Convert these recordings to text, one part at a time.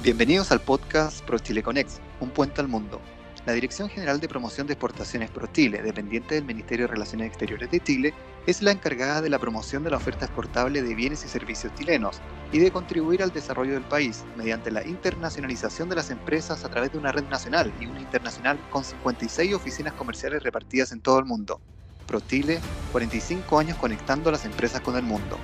Bienvenidos al podcast ProChile Conex, un puente al mundo. La Dirección General de Promoción de Exportaciones ProChile, dependiente del Ministerio de Relaciones Exteriores de Chile, es la encargada de la promoción de la oferta exportable de bienes y servicios chilenos y de contribuir al desarrollo del país mediante la internacionalización de las empresas a través de una red nacional y una internacional con 56 oficinas comerciales repartidas en todo el mundo. ProChile, 45 años conectando a las empresas con el mundo.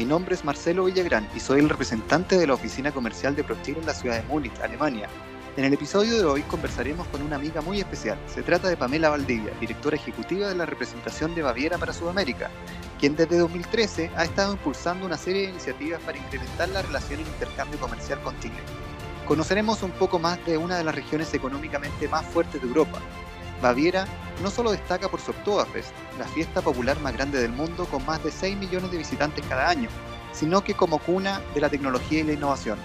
Mi nombre es Marcelo Villagrán y soy el representante de la oficina comercial de ProChile en la ciudad de Múnich, Alemania. En el episodio de hoy conversaremos con una amiga muy especial. Se trata de Pamela Valdivia, directora ejecutiva de la representación de Baviera para Sudamérica, quien desde 2013 ha estado impulsando una serie de iniciativas para incrementar la relación y el intercambio comercial con Chile. Conoceremos un poco más de una de las regiones económicamente más fuertes de Europa, Baviera no solo destaca por su Oktoberfest, la fiesta popular más grande del mundo con más de 6 millones de visitantes cada año, sino que como cuna de la tecnología y la innovación.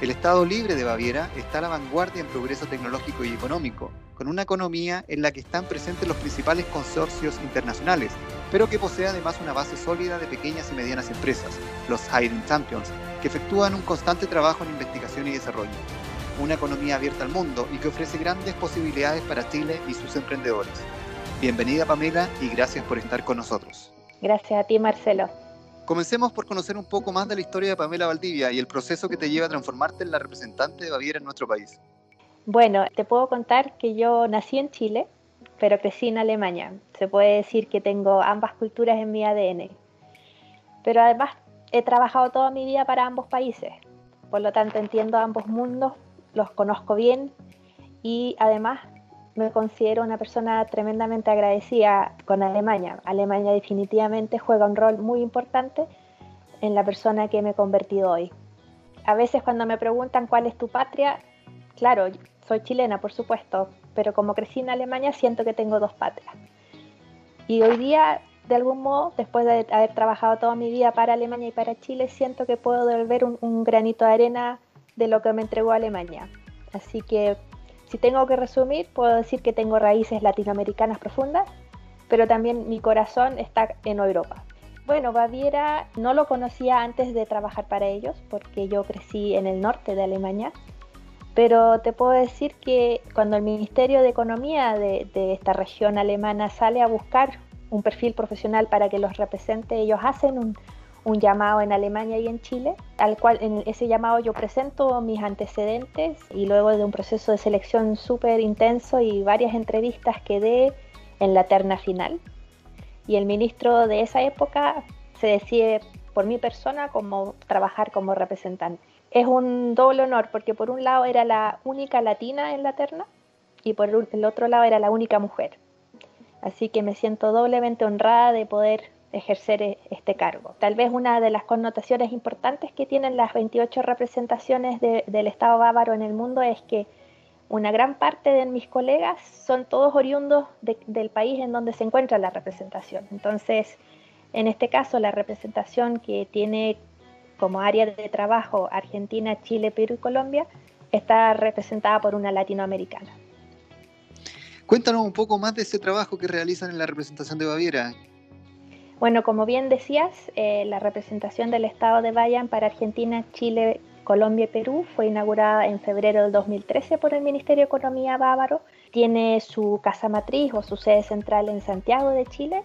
El Estado libre de Baviera está a la vanguardia en progreso tecnológico y económico, con una economía en la que están presentes los principales consorcios internacionales, pero que posee además una base sólida de pequeñas y medianas empresas, los Hiding Champions, que efectúan un constante trabajo en investigación y desarrollo una economía abierta al mundo y que ofrece grandes posibilidades para Chile y sus emprendedores. Bienvenida Pamela y gracias por estar con nosotros. Gracias a ti Marcelo. Comencemos por conocer un poco más de la historia de Pamela Valdivia y el proceso que te lleva a transformarte en la representante de Baviera en nuestro país. Bueno, te puedo contar que yo nací en Chile, pero crecí en Alemania. Se puede decir que tengo ambas culturas en mi ADN. Pero además he trabajado toda mi vida para ambos países. Por lo tanto, entiendo ambos mundos los conozco bien y además me considero una persona tremendamente agradecida con Alemania. Alemania definitivamente juega un rol muy importante en la persona que me he convertido hoy. A veces cuando me preguntan cuál es tu patria, claro, soy chilena por supuesto, pero como crecí en Alemania siento que tengo dos patrias. Y hoy día, de algún modo, después de haber trabajado toda mi vida para Alemania y para Chile, siento que puedo devolver un, un granito de arena de lo que me entregó Alemania. Así que si tengo que resumir, puedo decir que tengo raíces latinoamericanas profundas, pero también mi corazón está en Europa. Bueno, Baviera no lo conocía antes de trabajar para ellos, porque yo crecí en el norte de Alemania, pero te puedo decir que cuando el Ministerio de Economía de, de esta región alemana sale a buscar un perfil profesional para que los represente, ellos hacen un, un llamado en Alemania y en Chile, al cual en ese llamado yo presento mis antecedentes y luego de un proceso de selección súper intenso y varias entrevistas quedé en la terna final. Y el ministro de esa época se decide por mi persona como trabajar como representante. Es un doble honor porque por un lado era la única latina en la terna y por el otro lado era la única mujer. Así que me siento doblemente honrada de poder ejercer e-, este cargo. Tal vez una de las connotaciones importantes que tienen las 28 representaciones del Estado bávaro en el mundo es que una gran parte de mis colegas son todos oriundos del país en donde se encuentra la representación. Entonces, en este caso, la representación que tiene como área de trabajo Argentina, Chile, Perú y Colombia está representada por una latinoamericana. Cuéntanos un poco más de ese trabajo que realizan en la representación de Baviera. Bueno, como bien decías, eh, la representación del Estado de Bayan para Argentina, Chile, Colombia y Perú fue inaugurada en febrero del 2013 por el Ministerio de Economía bávaro. Tiene su casa matriz o su sede central en Santiago de Chile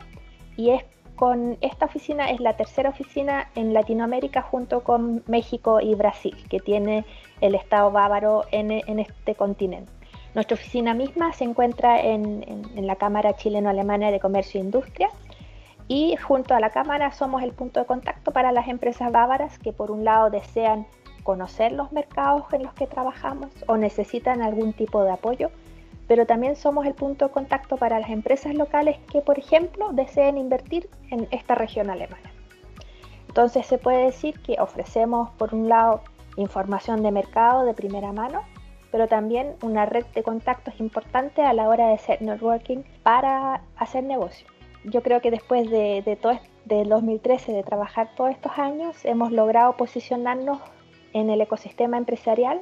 y es con esta oficina es la tercera oficina en Latinoamérica junto con México y Brasil que tiene el Estado bávaro en, este continente. Nuestra oficina misma se encuentra en, en la Cámara Chileno-Alemana de Comercio e Industria y junto a la Cámara somos el punto de contacto para las empresas bávaras que por un lado desean conocer los mercados en los que trabajamos o necesitan algún tipo de apoyo, pero también somos el punto de contacto para las empresas locales que, por ejemplo, deseen invertir en esta región alemana. Entonces se puede decir que ofrecemos, por un lado, información de mercado de primera mano, pero también una red de contactos importante a la hora de hacer networking para hacer negocio yo creo que después de, del 2013 de trabajar todos estos años hemos logrado posicionarnos en el ecosistema empresarial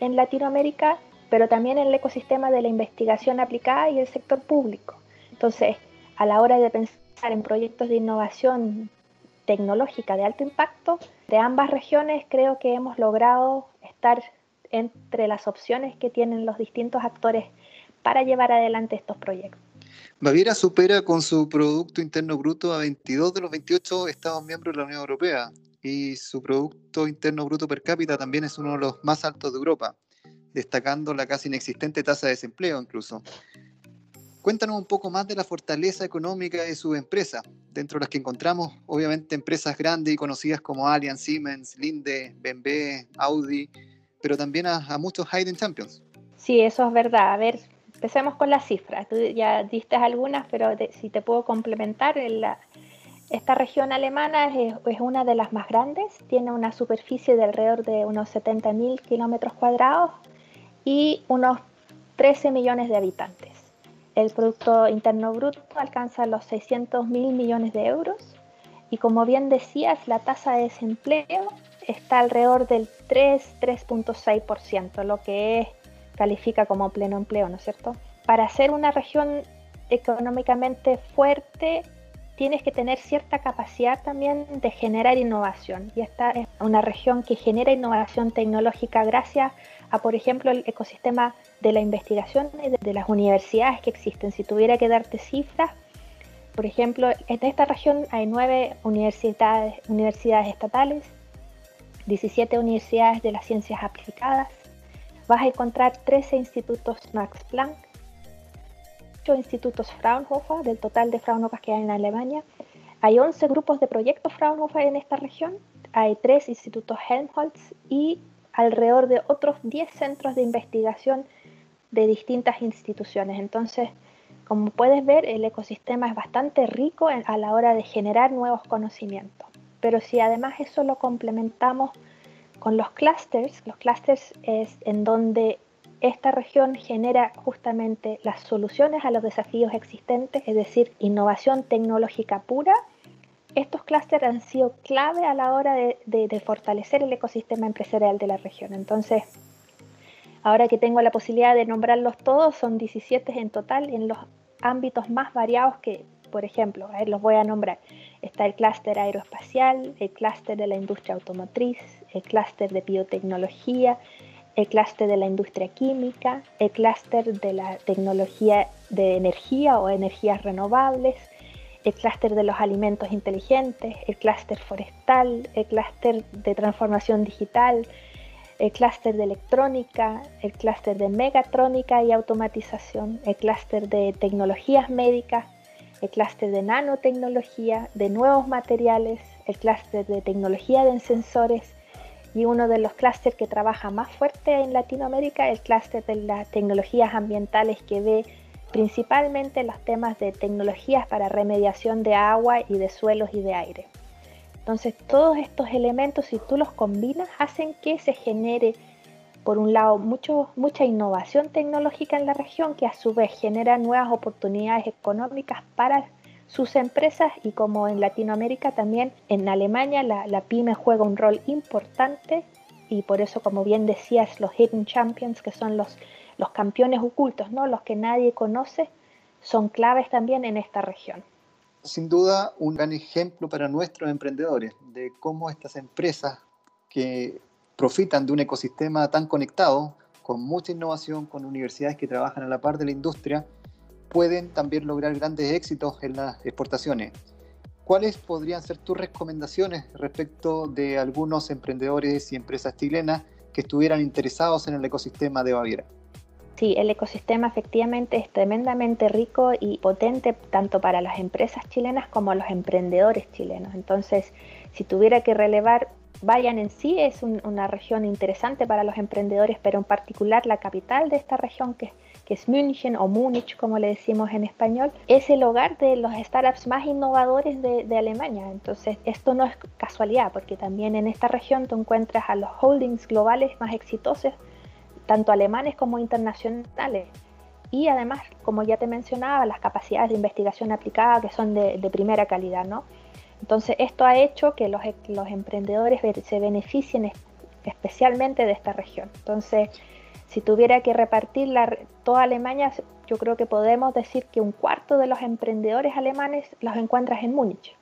en Latinoamérica, pero también en el ecosistema de la investigación aplicada y el sector público. Entonces, a la hora de pensar en proyectos de innovación tecnológica de alto impacto de ambas regiones, creo que hemos logrado estar entre las opciones que tienen los distintos actores para llevar adelante estos proyectos. Baviera supera con su Producto Interno Bruto a 22 de los 28 Estados miembros de la Unión Europea y su Producto Interno Bruto per cápita también es uno de los más altos de Europa, destacando la casi inexistente tasa de desempleo incluso. Cuéntanos un poco más de la fortaleza económica de su empresa, dentro de las que encontramos obviamente empresas grandes y conocidas como Allianz, Siemens, Linde, BMW, Audi, pero también a, muchos Hidden Champions. Sí, eso es verdad. A ver, empecemos con las cifras. Tú ya diste algunas, pero si te puedo complementar, esta región alemana es, es, una de las más grandes, tiene una superficie de alrededor de unos 70.000 kilómetros cuadrados y unos 13 millones de habitantes el Producto Interno Bruto alcanza los 600 mil millones de euros y como bien decías, la tasa de desempleo está alrededor del 3-3.6%, lo que califica como pleno empleo, ¿no es cierto? Para ser una región económicamente fuerte, tienes que tener cierta capacidad también de generar innovación. Y esta es una región que genera innovación tecnológica gracias a, por ejemplo, el ecosistema de la investigación de, las universidades que existen. Si tuviera que darte cifras, por ejemplo, en esta región hay nueve universidades, universidades estatales, 17 universidades de las ciencias aplicadas, vas a encontrar 13 institutos Max Planck, 8 institutos Fraunhofer, del total de Fraunhofer que hay en Alemania. Hay 11 grupos de proyectos Fraunhofer en esta región, hay 3 institutos Helmholtz y alrededor de otros 10 centros de investigación de distintas instituciones. Entonces, como puedes ver, el ecosistema es bastante rico a la hora de generar nuevos conocimientos. Pero si además eso lo complementamos con los clusters, los clusters es en donde esta región genera justamente las soluciones a los desafíos existentes, es decir, innovación tecnológica pura estos clústeres han sido clave a la hora de, fortalecer el ecosistema empresarial de la región. Entonces, ahora que tengo la posibilidad de nombrarlos todos, son 17 en total en los ámbitos más variados que, por ejemplo, los voy a nombrar. Está el clúster aeroespacial, el clúster de la industria automotriz, el clúster de biotecnología, el clúster de la industria química, el clúster de la tecnología de energía o energías renovables, el clúster de los alimentos inteligentes, el clúster forestal, el clúster de transformación digital, el clúster de electrónica, el clúster de megatrónica y automatización, el clúster de tecnologías médicas, el clúster de nanotecnología, de nuevos materiales, el clúster de tecnología de sensores y uno de los clústeres que trabaja más fuerte en Latinoamérica, el clúster de las tecnologías ambientales que ve principalmente los temas de tecnologías para remediación de agua y de suelos y de aire. Entonces todos estos elementos, si tú los combinas, hacen que se genere, por un lado, mucho, mucha innovación tecnológica en la región, que a su vez genera nuevas oportunidades económicas para sus empresas y como en Latinoamérica también, en Alemania la, la pyme juega un rol importante y por eso, como bien decías, los Hidden Champions, que son los los campeones ocultos, ¿no? los que nadie conoce, son claves también en esta región. Sin duda, un gran ejemplo para nuestros emprendedores de cómo estas empresas que profitan de un ecosistema tan conectado, con mucha innovación, con universidades que trabajan a la par de la industria, pueden también lograr grandes éxitos en las exportaciones. ¿Cuáles podrían ser tus recomendaciones respecto de algunos emprendedores y empresas chilenas que estuvieran interesados en el ecosistema de Baviera? Sí, el ecosistema efectivamente es tremendamente rico y potente tanto para las empresas chilenas como los emprendedores chilenos. Entonces, si tuviera que relevar, Vayan en sí es una región interesante para los emprendedores, pero en particular la capital de esta región, que, es München o Múnich, como le decimos en español, es el hogar de los startups más innovadores de, de Alemania. Entonces, esto no es casualidad, porque también en esta región tú encuentras a los holdings globales más exitosos tanto alemanes como internacionales. Y además, como ya te mencionaba, las capacidades de investigación aplicada que son de, primera calidad, ¿no? Entonces, esto ha hecho que los, los emprendedores se beneficien especialmente de esta región. Entonces, si tuviera que repartir la, toda Alemania, yo creo que podemos decir que un cuarto de los emprendedores alemanes los encuentras en Múnich.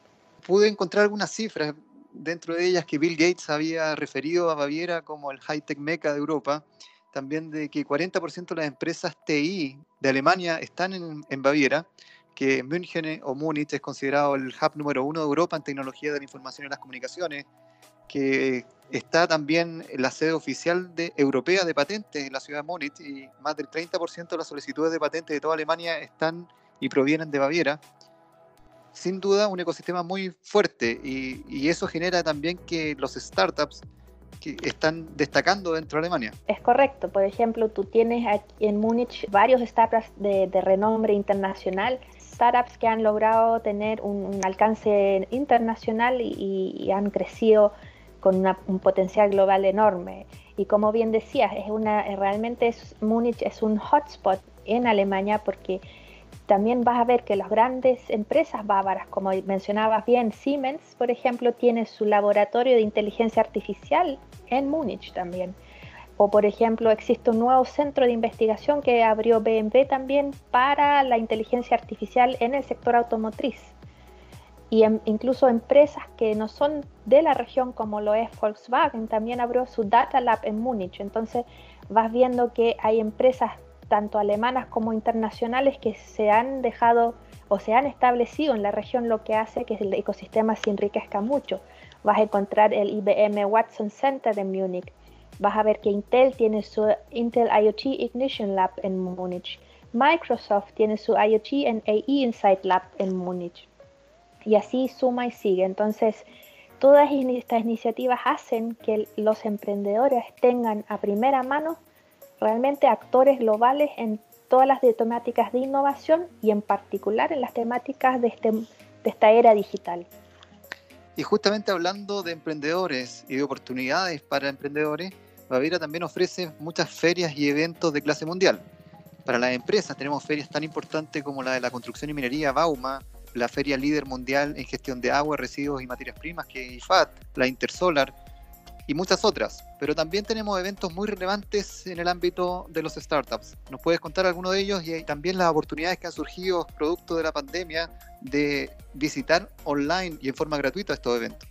Pude encontrar algunas cifras dentro de ellas que Bill Gates había referido a Baviera como el high-tech meca de Europa, también de que 40% de las empresas TI de Alemania están en, Baviera, que München o Múnich es considerado el hub número uno de Europa en tecnología de la información y las comunicaciones, que está también la sede oficial de, europea de patentes en la ciudad de Múnich y más del 30% de las solicitudes de patentes de toda Alemania están y provienen de Baviera. Sin duda un ecosistema muy fuerte y, eso genera también que los startups que están destacando dentro de Alemania. Es correcto. Por ejemplo, tú tienes aquí en Múnich varios startups de, renombre internacional, startups que han logrado tener un, alcance internacional y, han crecido con un potencial global enorme. Y como bien decías, es una, realmente es, Múnich es un hotspot en Alemania porque también vas a ver que las grandes empresas bávaras, como mencionabas bien, Siemens, por ejemplo, tiene su laboratorio de inteligencia artificial en Múnich también. O por ejemplo, existe un nuevo centro de investigación que abrió BMW también para la inteligencia artificial en el sector automotriz. Y incluso empresas que no son de la región como lo es Volkswagen también abrió su Data Lab en Múnich. Entonces vas viendo que hay empresas tanto alemanas como internacionales que se han dejado o se han establecido en la región, lo que hace que el ecosistema se enriquezca mucho. Vas a encontrar el IBM Watson Center en Múnich. Vas a ver que Intel tiene su Intel IoT Ignition Lab en Múnich. Microsoft tiene su IoT and AI Insight Lab en Múnich. Y así suma y sigue. Entonces, todas estas iniciativas hacen que los emprendedores tengan a primera mano realmente actores globales en todas las temáticas de innovación y en particular en las temáticas de, este, de esta era digital. Y justamente hablando de emprendedores y de oportunidades para emprendedores, Baviera también ofrece muchas ferias y eventos de clase mundial. Para las empresas tenemos ferias tan importantes como la de la construcción y minería Bauma, la feria líder mundial en gestión de agua, residuos y materias primas que es IFAT, la Intersolar, y muchas otras. Pero también tenemos eventos muy relevantes en el ámbito de los startups. ¿Nos puedes contar alguno de ellos y también las oportunidades que han surgido producto de la pandemia de visitar online y en forma gratuita estos eventos?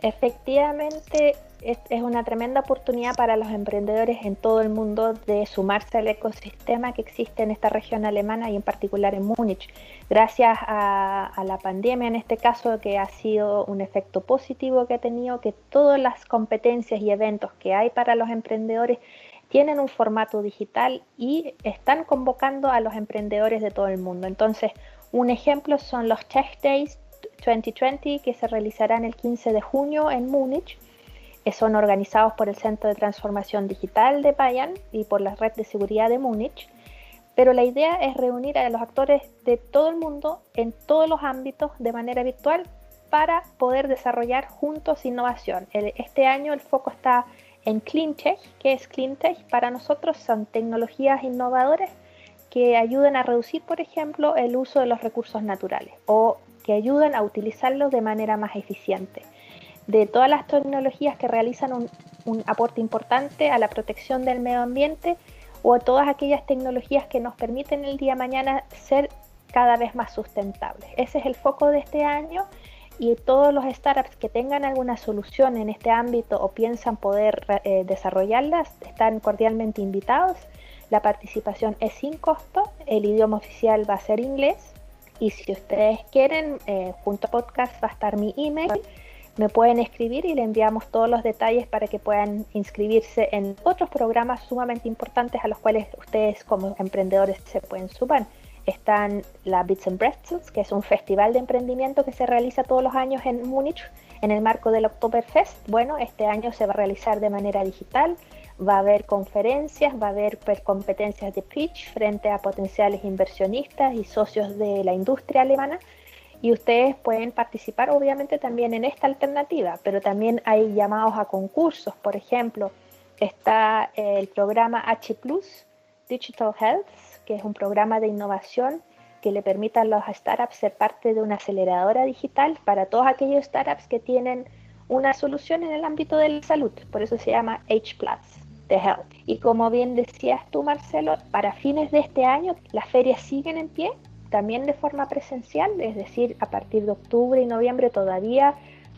Efectivamente, es, una tremenda oportunidad para los emprendedores en todo el mundo de sumarse al ecosistema que existe en esta región alemana y en particular en Múnich. Gracias a, la pandemia, en este caso, que ha sido un efecto positivo que ha tenido, que todas las competencias y eventos que hay para los emprendedores tienen un formato digital y están convocando a los emprendedores de todo el mundo. Entonces, un ejemplo son los Tech Days 2020 que se realizarán el 15 de junio en Múnich. Son organizados por el Centro de Transformación Digital de Bayern y por la Red de Seguridad de Múnich. Pero la idea es reunir a los actores de todo el mundo en todos los ámbitos de manera virtual para poder desarrollar juntos innovación. Este año el foco está en CleanTech. ¿Qué es CleanTech? Para nosotros son tecnologías innovadoras que ayuden a reducir, por ejemplo, el uso de los recursos naturales o que ayudan a utilizarlos de manera más eficiente. De todas las tecnologías que realizan un, aporte importante a la protección del medio ambiente o a todas aquellas tecnologías que nos permiten el día de mañana ser cada vez más sustentables. Ese es el foco de este año y todos los startups que tengan alguna solución en este ámbito o piensan poder eh, desarrollarlas están cordialmente invitados. La participación es sin costo, el idioma oficial va a ser inglés y si ustedes quieren, eh, junto a podcast va a estar mi email. Me pueden escribir y le enviamos todos los detalles para que puedan inscribirse en otros programas sumamente importantes a los cuales ustedes como emprendedores se pueden sumar. Están la Bits and Breasts, que es un festival de emprendimiento que se realiza todos los años en Múnich en el marco del Oktoberfest. Bueno, este año se va a realizar de manera digital va a haber conferencias, va a haber competencias de pitch frente a potenciales inversionistas y socios de la industria alemana. Y ustedes pueden participar obviamente también en esta alternativa, pero también hay llamados a concursos. Por ejemplo, está el programa H ⁇ Digital Health, que es un programa de innovación que le permite a los startups ser parte de una aceleradora digital para todos aquellos startups que tienen una solución en el ámbito de la salud. Por eso se llama H ⁇ Y como bien decías tú, Marcelo, para fines de este año las ferias siguen en pie, también de forma presencial, es decir, a partir de octubre y noviembre todavía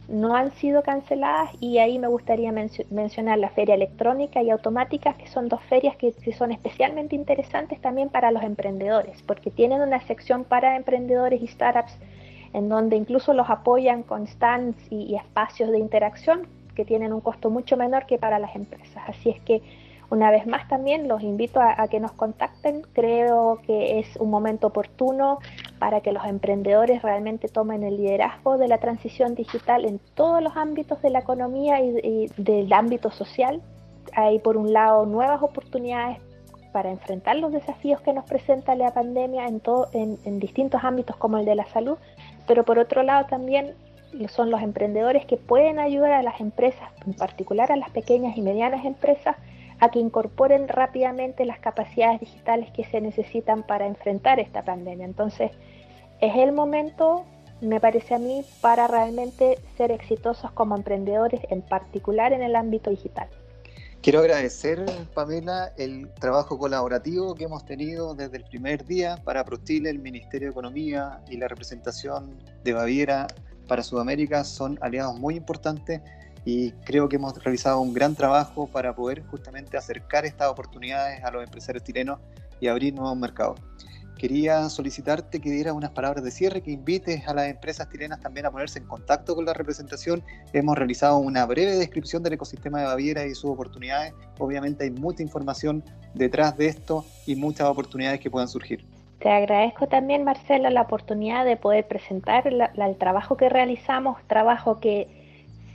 no han sido canceladas y ahí me gustaría mencionar la feria electrónica y automática, que son dos ferias que, son especialmente interesantes también para los emprendedores, porque tienen una sección para emprendedores y startups en donde incluso los apoyan con stands y espacios de interacción que tienen un costo mucho menor que para las empresas. Así es que una vez más también los invito a, que nos contacten. Creo que es un momento oportuno para que los emprendedores realmente tomen el liderazgo de la transición digital en todos los ámbitos de la economía y, del ámbito social. Hay por un lado nuevas oportunidades para enfrentar los desafíos que nos presenta la pandemia en, en distintos ámbitos como el de la salud, pero por otro lado también son los emprendedores que pueden ayudar a las empresas, en particular a las pequeñas y medianas empresas, a que incorporen rápidamente las capacidades digitales que se necesitan para enfrentar esta pandemia. Entonces, es el momento, me parece a mí, para realmente ser exitosos como emprendedores, en particular en el ámbito digital. Quiero agradecer, Pamela, el trabajo colaborativo que hemos tenido desde el primer día para Prostile, el Ministerio de Economía y la representación de Baviera para Sudamérica son aliados muy importantes y creo que hemos realizado un gran trabajo para poder justamente acercar estas oportunidades a los empresarios chilenos y abrir nuevos mercados. Quería solicitarte que dieras unas palabras de cierre, que invites a las empresas chilenas también a ponerse en contacto con la representación. Hemos realizado una breve descripción del ecosistema de Baviera y sus oportunidades. Obviamente hay mucha información detrás de esto y muchas oportunidades que puedan surgir. Te agradezco también, Marcelo, la oportunidad de poder presentar el trabajo que realizamos, trabajo que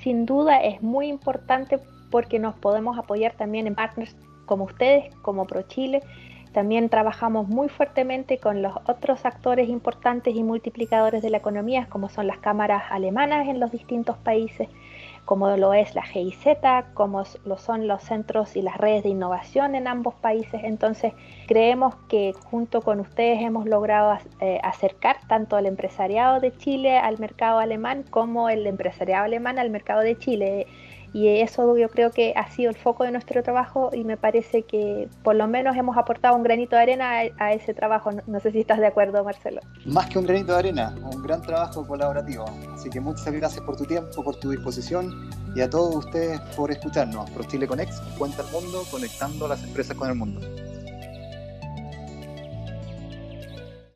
sin duda es muy importante porque nos podemos apoyar también en partners como ustedes, como ProChile. También trabajamos muy fuertemente con los otros actores importantes y multiplicadores de la economía, como son las cámaras alemanas en los distintos países, como lo es la GIZ, como lo son los centros y las redes de innovación en ambos países. Entonces, creemos que junto con ustedes hemos logrado eh, acercar tanto al empresariado de Chile al mercado alemán como el empresariado alemán al mercado de Chile. Y eso yo creo que ha sido el foco de nuestro trabajo y me parece que por lo menos hemos aportado un granito de arena a, ese trabajo. No, sé si estás de acuerdo, Marcelo. Más que un granito de arena, un gran trabajo colaborativo. Así que muchas gracias por tu tiempo, por tu disposición y a todos ustedes por escucharnos. Chile Conex, Cuenta el Mundo, conectando las empresas con el mundo.